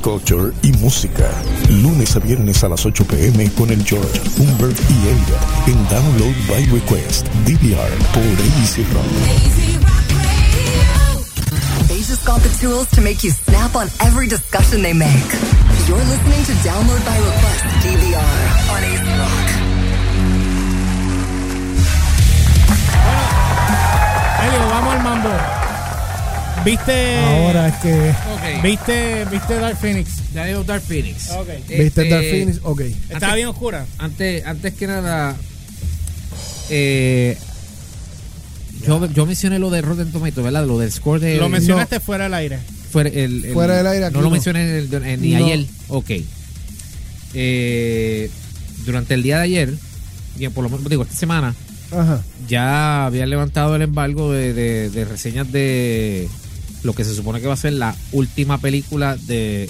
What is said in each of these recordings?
culture y música. Lunes a viernes a las 8 pm con el George, Humbert y Elliot en Download by Request, DVR por Easy Rock. Asia's got the tools to make you snap on every discussion they make. You're listening to Download by Request DVR on Easy Rock. Elio, vamos al mambo. ¿Viste. Ahora es que. ¿Viste, ¿Viste Dark Phoenix? Ya digo Dark Phoenix. ¿Viste Este, Dark Phoenix? Ok. Estaba Antes- bien oscura. Antes, antes que nada, eh, yo, yo mencioné lo de Rotten Tomatoes, ¿verdad? Lo del score de. Lo mencionaste fuera del aire. Fuera, el- el- Fuera del aire aquí No lo no. mencioné en el- en- ni No. ayer. Ok. Eh, durante el día de ayer, bien, por lo menos digo, esta semana, Ajá. ya había levantado el embargo de, de- de reseñas de lo que se supone que va a ser la última película de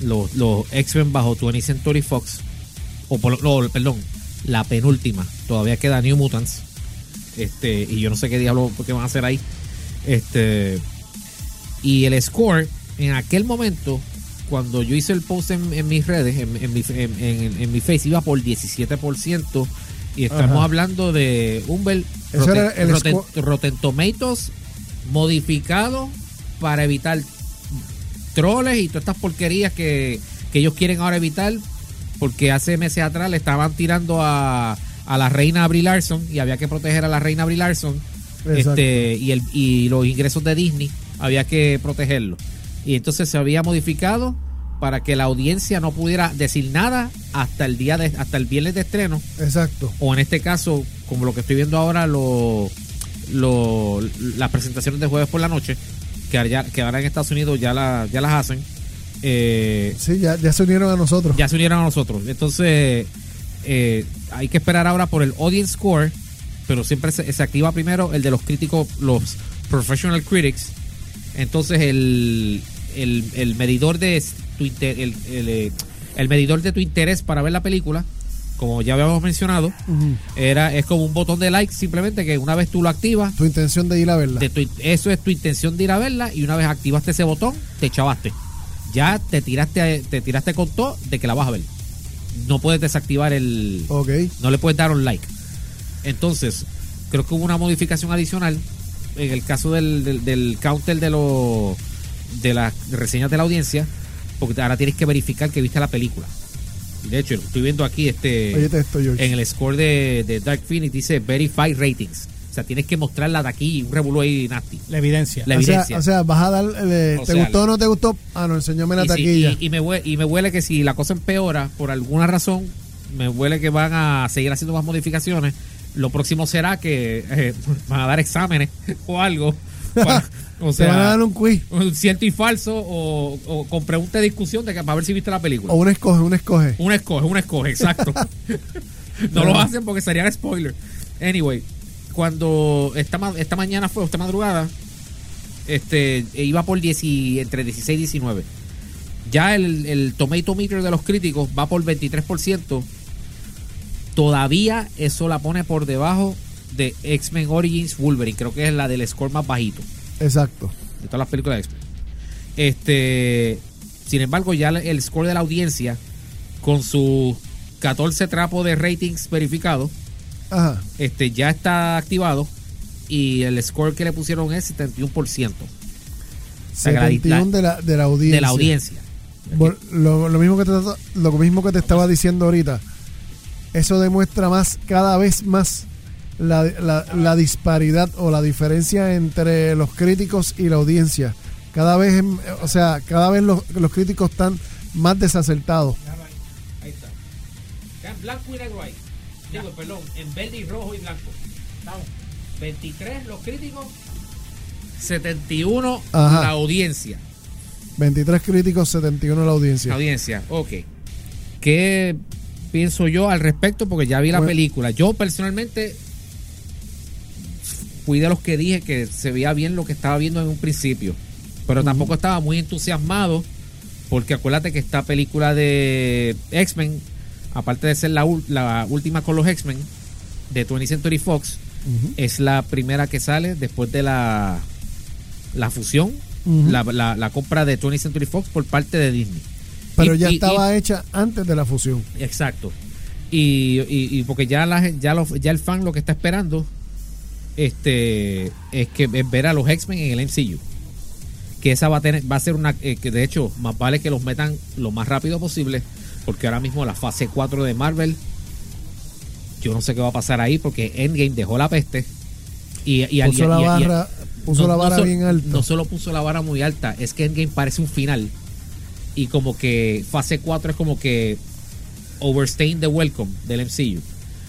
los, los X-Men bajo 20th Century Fox. O por, no, perdón, la penúltima. Todavía queda New Mutants. Este, y yo no sé qué diablo qué van a hacer ahí. Este. Y el score, en aquel momento, cuando yo hice el post en, en mis redes, en, en mi, en, mi face, iba por 17%. Y estamos Ajá. hablando de un Rotten, Rotten Tomatoes modificado para evitar troles y todas estas porquerías que, que ellos quieren ahora evitar. Porque hace meses atrás le estaban tirando a, a la reina Brie Larson y había que proteger a la reina Brie Larson. Este, y, el, y los ingresos de Disney había que protegerlos. Y entonces se había modificado para que la audiencia no pudiera decir nada hasta el día de, hasta el viernes de estreno Exacto. o en este caso, como lo que estoy viendo ahora, lo, lo- las presentaciones de jueves por la noche, que, allá- que ahora en Estados Unidos ya, la- ya las hacen, eh, Sí, ya, ya se unieron a nosotros. ya se unieron a nosotros. Entonces, eh, hay que esperar ahora por el audience score, pero siempre se, se activa primero el de los críticos, los professional critics. Entonces, el, el, el medidor de tu inter- el, el, eh, el medidor de tu interés para ver la película, como ya habíamos mencionado, era es como un botón de like, simplemente que una vez tú lo activas, Tu intención de ir a verla. tu- eso es tu intención de ir a verla y una vez activaste ese botón, te chavaste. Ya te tiraste, te tiraste con todo de que la vas a ver. No puedes desactivar el. Ok. No le puedes dar un like. Entonces, creo que hubo una modificación adicional en el caso del, del, del counter de los de las reseñas de la audiencia, porque ahora tienes que verificar que viste la película. De hecho, estoy viendo aquí este Oye, esto, George. en el score de, de Dark Phoenix dice Verified Ratings. O sea, tienes que mostrarla de aquí, un revuelo ahí nasty. La evidencia. La o, sea, evidencia. o sea, vas a dar. eh, ¿Te sea, gustó o no te gustó? Ah, no, enséñame la y, si- taquilla. y- y me huele, y me huele que si la cosa empeora por alguna razón, me huele que van a seguir haciendo más modificaciones. Lo próximo será que eh, van a dar exámenes o algo. para- o Te van a sea, dar un quiz. cierto y falso o, o con pregunta de discusión de que para ver si viste la película. O un escoge, un escoge. Una escoge, una escoge, exacto. no lo hacen porque sería spoiler. Anyway, cuando esta, esta mañana fue, esta madrugada, este iba por 10 y- entre 16 y 19. Ya el, el tomato meter de los críticos va por 23%. Todavía eso la pone por debajo de X-Men Origins Wolverine. Creo que es la del score más bajito Exacto. de todas las películas de X-Men. Este, sin embargo, ya el score de la audiencia, con sus 14 trapos de ratings verificados, Ajá. este, ya está activado y el score que le pusieron es 71% sea, que la- 71 de la, de la audiencia. de la audiencia. Lo, lo mismo que te, lo mismo que te estaba diciendo ahorita. Eso demuestra más, cada vez más, la, la- la disparidad o la diferencia entre los críticos y la audiencia. Cada vez, o sea, cada vez los, los críticos están más desacertados. Ahí está. En blanco y negro ahí. Digo, perdón, en verde y rojo y blanco. Estamos. 23 los críticos, 71 Ajá. la audiencia. 23 críticos, 71 la audiencia. Audiencia, ok. ¿Qué pienso yo al respecto? Porque ya vi la Bueno. película. Yo personalmente fui de los que dije que se veía bien lo que estaba viendo en un principio. Pero tampoco estaba muy entusiasmado. Porque acuérdate que esta película de X-Men, aparte de ser la, última con los X-Men de 20th Century Fox, es la primera que sale después de la, la fusión la, la- la compra de 20th Century Fox por parte de Disney. Pero Y- ya y- estaba hecha antes de la fusión. exacto. Y, porque ya, ya, lo- ya el fan lo que está esperando este es que es ver a los X-Men en el MCU. Que esa va a tener, va a ser una, eh, que de hecho, más vale que los metan lo más rápido posible, porque ahora mismo la fase 4 de Marvel, yo no sé qué va a pasar ahí, porque Endgame dejó la peste. Y, y, Puso y- la y- barra, puso no- la vara bien alta. No solo puso la vara muy alta, es que Endgame parece un final. Y como que fase 4 es como que overstaying the welcome del MCU.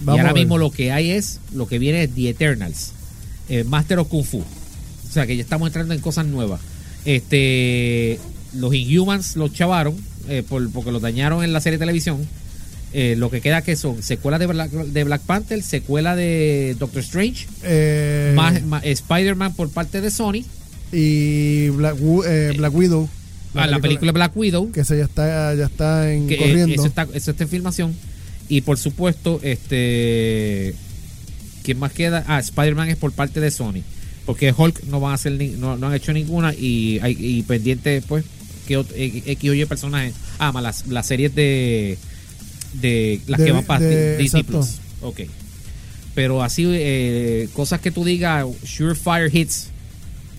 Vamos y ahora mismo lo que hay es, lo que viene es The Eternals, eh, Master of Kung Fu. O sea que ya estamos entrando en cosas nuevas. Este, los Inhumans los chavaron eh, por- porque los dañaron en la serie de televisión. Eh, lo que queda que son secuela de Black, de Black Panther, secuela de Doctor Strange, Spider-Man por parte de Sony, y Black, Wu- eh, Black Widow. a la película Black Widow, que esa ya está, ya está en que corriendo. eso está, eso está en filmación. Y por supuesto, este ¿quién más queda? Ah, Spider-Man es por parte de Sony. Porque Hulk no van a hacer ni- no, no han hecho ninguna y hay y pendiente pues que eh, X o Y personajes. Ah, más las, las series de de las De- que van para de- Disney exacto. Plus. Ok. Pero así eh, cosas que tú digas Surefire hits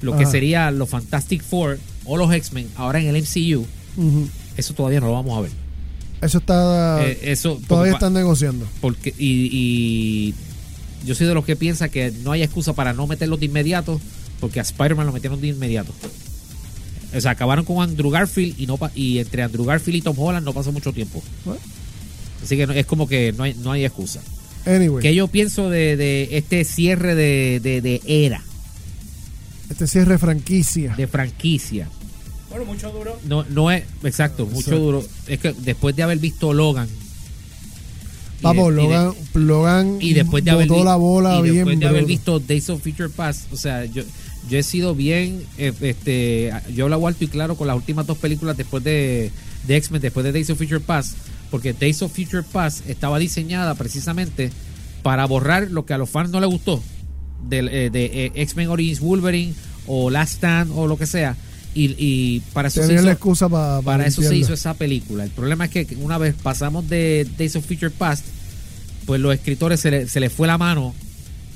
lo que sería los Fantastic Four o los X-Men ahora en el MCU, eso todavía no lo vamos a ver. Eso está. Eh, eso todavía están negociando. porque y, y yo soy de los que piensa que no hay excusa para no meterlos de inmediato porque a Spider-Man lo metieron de inmediato o sea acabaron con Andrew Garfield y no pa- y entre Andrew Garfield y Tom Holland no pasó mucho tiempo Bueno. así que no- es como que no hay, no hay excusa Anyway, ¿qué yo pienso de, de este cierre de, de- de era este cierre de franquicia. de franquicia Bueno, mucho duro. no, no es exacto mucho Exacto. duro es que después de haber visto Logan Vamos, de- y de- Logan, Logan y después de haber la bola y bien. después de haber visto Days of Future Past o sea yo yo he sido bien eh, este yo hablo alto y claro con las últimas dos películas después de, de X-Men después de Days of Future Past porque Days of Future Past estaba diseñada precisamente para borrar lo que a los fans no les gustó eh, de eh, X-Men Origins Wolverine o Last Stand o lo que sea y, y para eso se hizo- la excusa para para eso se hizo esa película. El problema es que una vez pasamos de Days of Future Past, pues los escritores se le, se les fue la mano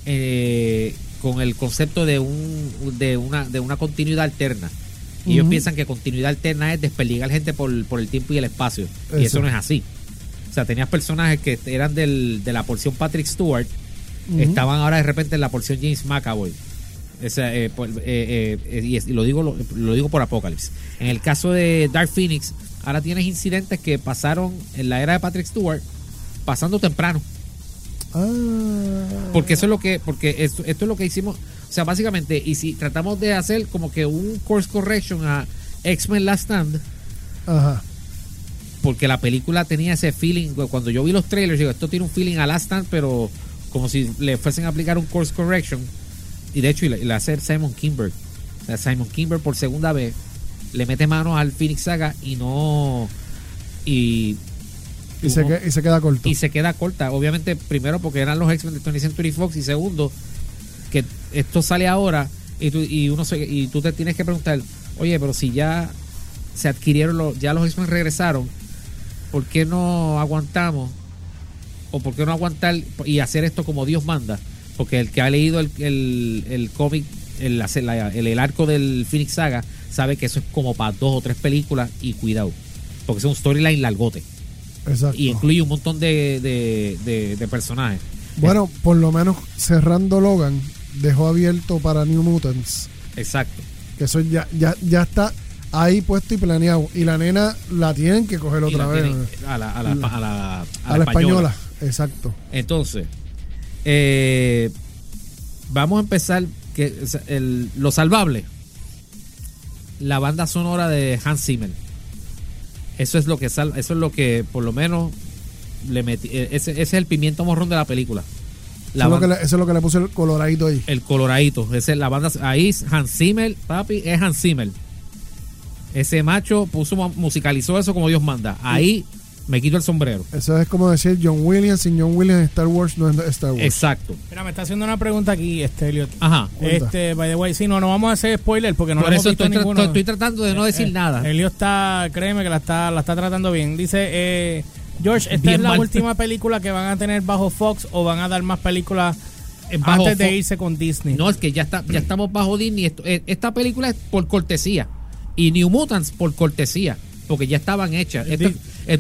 eh, con el concepto de un de una de una continuidad alterna. Y ellos piensan que continuidad alterna es desperdigar gente por, por el tiempo y el espacio. Y Eso. no es así. O sea, tenías personajes que eran del, de la porción Patrick Stewart, estaban ahora de repente en la porción James McAvoy. Eh, eh, eh, y lo digo lo, lo digo por Apocalypse. En el caso de Dark Phoenix, ahora tienes incidentes que pasaron en la era de Patrick Stewart, pasando temprano. Ah, Porque eso es lo que, porque esto, esto es lo que hicimos. O sea, básicamente, y si tratamos de hacer como que un course correction a X-Men Last Stand, Ajá. porque la película tenía ese feeling. Cuando yo vi los trailers, digo, esto tiene un feeling a Last Stand, pero como si le fuesen a aplicar un course correction. Y de hecho, y la, y la hacer Simon Kimber. O sea, Simon Kimber por segunda vez le mete manos al Phoenix Saga y no. Y. Y se, uno- que- y se queda corto. y se queda corta. Obviamente, primero porque eran los X-Men de 20th Century Fox y segundo, que esto sale ahora y tú, y uno se- y tú te tienes que preguntar, oye, pero si ya se adquirieron, los, ya los X-Men regresaron, ¿por qué no aguantamos? ¿O por qué no aguantar y hacer esto como Dios manda? Porque el que ha leído el, el, el cómic, el, el, arco del Phoenix Saga, sabe que eso es como para dos o tres películas y cuidado. Porque es un storyline largote Exacto. y incluye un montón de, de, de- de personajes. Bueno, por lo menos cerrando Logan, dejó abierto para New Mutants. Exacto. Que eso ya, ya, ya está ahí puesto y planeado. Y la nena la tienen que coger otra vez. tienen a la, a la, a la, a a la española. Exacto. Entonces, eh, vamos a empezar que el- lo salvable. La banda sonora de Hans Zimmer. Eso es lo que sal, eso es lo que por lo menos le metí. eh, Ese, ese es el pimiento morrón de la película. La Eso es, lo que le, eso es lo que le puse el coloradito ahí. el coloradito. Esa es la banda. Ahí Hans Zimmer, papi, es Hans Zimmer. Ese macho puso musicalizó eso como Dios manda. Ahí Me quito el sombrero. Eso es como decir John Williams sin John Williams en Star Wars no es Star Wars. Exacto. Mira, me está haciendo una pregunta aquí, este Elliot. Ajá. Cuenta. Este, by the way, sí, no, no vamos a hacer spoiler porque no Por lo hemos visto estoy, tra- ninguno. estoy tratando de no decir Eh, nada. Elliot está, créeme que la está, la está tratando bien. Dice, eh, George, ¿esta Bien es la mal. última película que van a tener bajo Fox o van a dar más películas Eh, bajo antes de irse con Disney? No, es que ya está, ya estamos bajo Disney. Esto- eh, esta película es por cortesía. Y New Mutants por cortesía. Porque ya estaban hechas. Esto,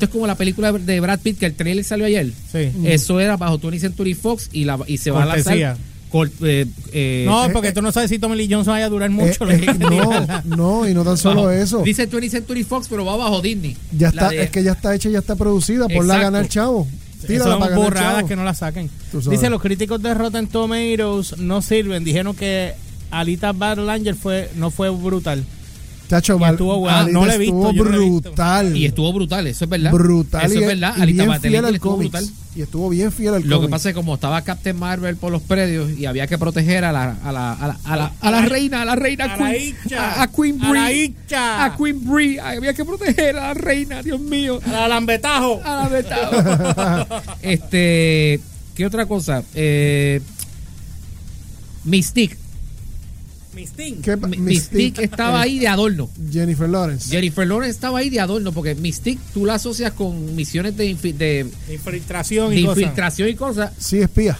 es como la película de Brad Pitt que el trailer salió ayer. Sí. Eso era bajo 20th Century Fox y, la, y se va a lanzar. eh, eh, No, eh, porque eh, tú no sabes si Tommy Lee Johnson vaya a durar mucho. eh, no, no, y no tan solo bajo- eso. Dice 20th Century Fox, pero va bajo Disney. Ya está, de- es que ya está hecha, ya está producida. Por la ganar chavo. Tírala Son para ganar borradas chavo. que no la saquen. Dice, los críticos de Rotten Tomatoes no sirven. Dijeron que Alita Battle Angel fue, no fue brutal. Chacho, Y estuvo buena. No la he visto, estuvo no la visto. brutal. Y estuvo brutal, eso es verdad. brutal. Eso y, es verdad. y Alita bien al estuvo brutal. Y estuvo bien fiel al Lo que pasa es que como estaba Captain Marvel por los predios y había que proteger a la, a la, a la, a la, a la reina, a la reina A la Queen, Icha. a, Queen la Bree, a Queen Bree, había que proteger a la reina, Dios mío, ¡A lambetajo! a la este, ¿qué otra cosa? Eh, Mystique, Mistín. ¿Qué pa- Mi- Mystique, Mystique estaba ahí de adorno. Jennifer Lawrence. Jennifer Lawrence estaba ahí de adorno porque Mystique tú la asocias con misiones de, infi- de, Infiltración de y cosas. infiltración y cosas sí, espía.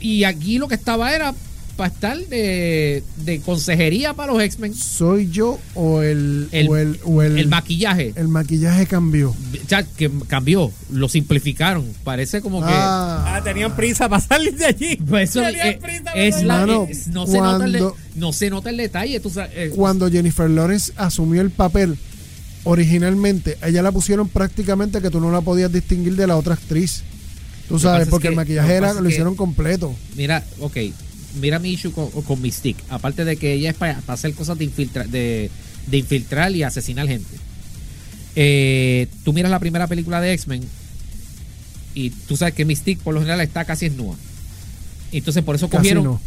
Y aquí lo que estaba era para estar de, de consejería para los X-Men. ¿Soy yo o el, El- o el, o el, El maquillaje, el maquillaje cambió? ya que cambió, lo simplificaron. Parece como Ah, Ah, tenían prisa para salir de allí. que. Pues eso Tenían eh, prisa para es salir. la, Mano, es- no, se nota el, de- cuando- no se nota el detalle. Tú sabes, eh, cuando Jennifer Lawrence asumió el papel originalmente, a ella la pusieron prácticamente que tú no la podías distinguir de la otra actriz. Tú que sabes, porque que- el maquillaje lo que era, lo que- hicieron completo. mira, ok. Mira mi issue con, con Mystique. Aparte de que ella es para, para hacer cosas de, infiltra- de, de infiltrar y asesinar gente. Eh, tú miras la primera película de X-Men y tú sabes que Mystique por lo general está casi desnuda. Entonces por eso cogieron. no.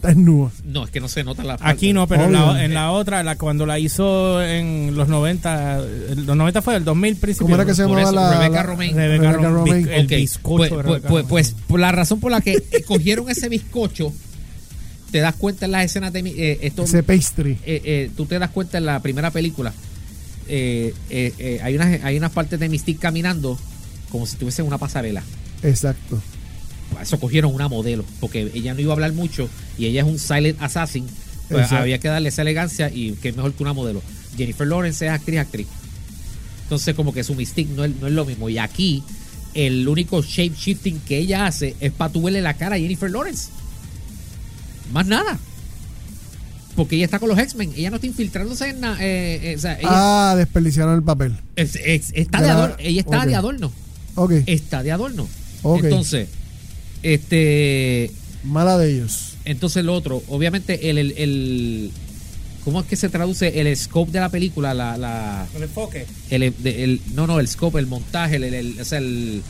Está desnuda. No, es que no se nota la Aquí no, pero en la, en la otra, la, cuando la hizo en los 90, el- los 90 fue el 2000 principio. ¿Cómo era que se Por llamaba eso, la, Rebecca la- Romaine. Rebecca Rebecca Rom- Romaine? Bic- el Ok, bizcocho pues, de pues, pues- pues, por la razón por la que eh, cogieron ese bizcocho, te das cuenta en las escenas de mi- eh, esto, Ese pastry. eh, eh, tú te das cuenta en la primera película, eh, eh, eh, hay unas hay unas partes de Mystique caminando como si estuviese en una pasarela. Exacto. Eso cogieron una modelo, porque ella no iba a hablar mucho y ella es un silent assassin. Pues Exacto. había que darle esa elegancia y que es mejor que una modelo. Jennifer Lawrence es actriz, actriz. Entonces, como que su mystique no es, no es lo mismo. Y aquí, el único shape shifting que ella hace es para tu la cara a Jennifer Lawrence. Más nada. Porque ella está con los X-Men. Ella no está infiltrándose en nada. eh, eh, o sea, ella Ah, desperdiciaron el papel. es- es- está de adorno. Ella está de adorno. Ok, Está de adorno. Ok. Entonces, este. mala de ellos. Entonces lo otro, obviamente el, el, el- ¿cómo es que se traduce el scope de la película? La, la El enfoque. el, de- el- no, no, el scope, el montaje, el, el- o sea, el-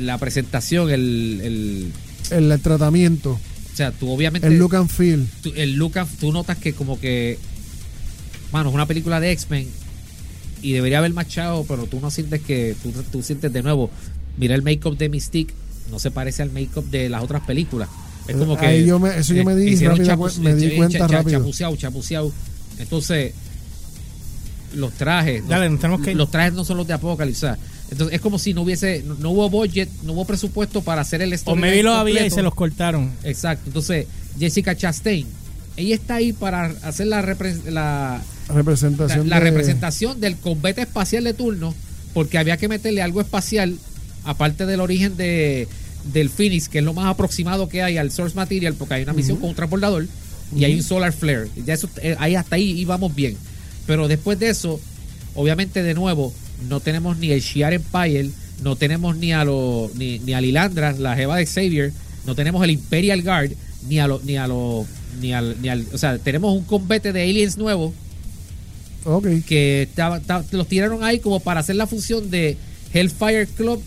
la presentación, el, el- El, el tratamiento, o sea, tú obviamente el look and feel. tú, el look and- tú notas que como que mano, es una película de X-Men y debería haber machado, pero tú no sientes que tú, tú sientes de nuevo, mira el make-up de Mystique, no se parece al make-up de las otras películas. Es como que Ahí yo me- eso yo me di hicieron rápido chapu- cu- me di eh, cuenta cha- cha- rápido. Chapuceado, chapuceado. Entonces, los trajes, los- Dale, tenemos que los trajes no son los de Apocalipsis. o sea, Entonces es como si no hubiese, no, no hubo budget, no hubo presupuesto para hacer el O storyline maybe lo había y se los cortaron. Exacto. Entonces, Jessica Chastain, ella está ahí para hacer la, repre- la, la, Representación. la de- representación del combate espacial de turno, porque había que meterle algo espacial, aparte del origen de del Phoenix, que es lo más aproximado que hay al source material, porque hay una misión con un transbordador y hay un solar flare. Ya eso, eh, ahí hasta ahí íbamos bien. Pero después de eso, obviamente de nuevo, no tenemos ni el Shiar Empire, no tenemos ni a lo, ni, ni a Lilandra, la jeva de Xavier, no tenemos el Imperial Guard, ni a lo, ni a lo, ni al, ni al, o sea, tenemos un combate de aliens nuevo Ok. que los tiraron ahí como para hacer la función de Hellfire Club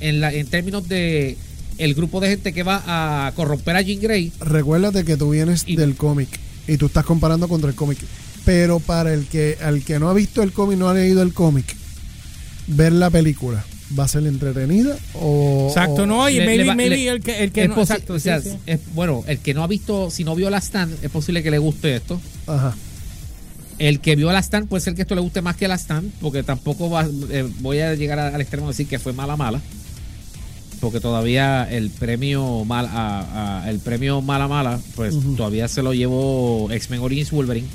en, la, en términos de el grupo de gente que va a corromper a Jean Grey. Recuérdate que tú vienes Y- del cómic y tú estás comparando contra el cómic. Pero para el que al que no ha visto el cómic, no ha leído el cómic, ver la película. ¿Va a ser entretenida o...? Exacto, o- no, y Le- le maybe, va- maybe le- el que, el que es no, exacto, o sea, sí, sí. es- bueno, el que no ha visto, si no vio la stand, es posible que le guste esto. Ajá. El que vio la stand puede ser que esto le guste más que la stand, porque tampoco va- eh, voy a llegar al extremo de decir que fue mala mala, porque todavía el premio mal, a- a- el premio mala mala, pues todavía se lo llevó X-Men Origins Wolverine.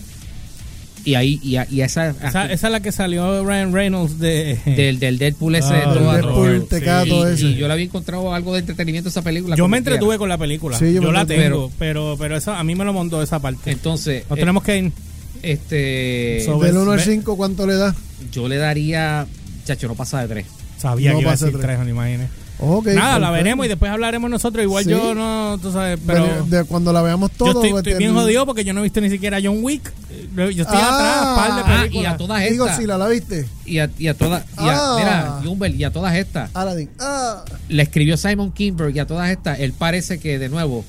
Y ahí y, a- y esa, Esa, esa es la que salió Ryan Reynolds de... del, del Deadpool ese Ah, todo el. Deadpool tecato y, ese. y yo le había encontrado algo de entretenimiento a esa película. yo me entretuve quiera. con la película. Sí, yo yo me la tengo, pero pero eso a mí me lo montó esa parte. Entonces, Nos eh, tenemos que ir. este So- Del 1 al ve- 5, ¿cuánto le da? yo le daría, chacho, no pasa de tres. Sabía No que iba a pasa decir tres. tres, no me imaginé. Nada, la veremos y después hablaremos nosotros. Igual Sí. yo no, tú sabes, pero... De, de cuando la veamos todo. yo estoy, estoy bien jodido porque yo no he visto ni siquiera John Wick. Yo estoy Ah. atrás, par de Ah, y a todas Digo, estas. si la, la viste. Y a, y a todas. Y a, Ah. Mira, Jumber, y a todas estas. Aladdin. Ah. Le escribió Simon Kinberg y a todas estas. Él parece que, de nuevo,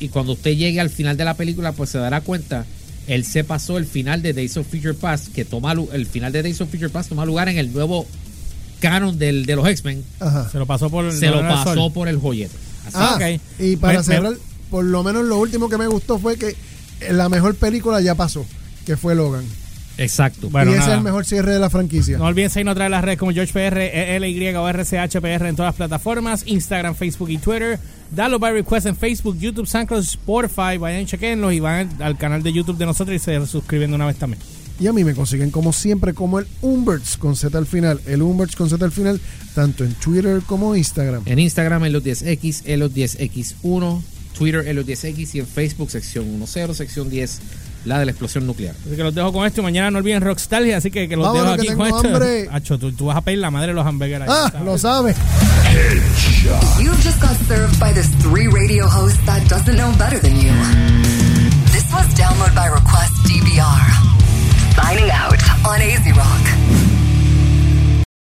y cuando usted llegue al final de la película, pues se dará cuenta. Él se pasó el final de Days of Future Past, que toma el final de Days of Future Past toma lugar en el nuevo canon del, de los X-Men. Se lo pasó por Se lo pasó Sol. por el joyete. Así Ah, y para Me- me- cerrar, por lo menos lo último que me gustó fue que la mejor película ya pasó, que fue Logan. Exacto. Bueno, y ese nada. es el mejor cierre de la franquicia. No olviden seguirnos a través de las redes como GeorgePR, ELY o RCHPR en todas las plataformas, Instagram, Facebook y Twitter. Download by request en Facebook, YouTube, SoundCloud, Spotify. Vayan, chequenlos y van al canal de YouTube de nosotros y se suscriben de una vez también. Y a mí me consiguen como siempre como el Umberts con Z al final. El Umberts con Z al final, tanto en Twitter como Instagram. En Instagram, en los 10X, en los 10X1, Twitter, en los 10X y en Facebook, sección 10, sección 10, la de la explosión nuclear. Así que los dejo con esto y mañana no olviden Rockstalgia, así que, que los Vámonos, dejo que aquí tengo con esto. hambre. Acho, tú, tú vas a pedir la madre de los hamburgueras. Ah, ¿sabes? lo sabe. You've just got served by this three radio host that doesn't know better than you. This was Download by Request DVR. signing out on AZ Rock.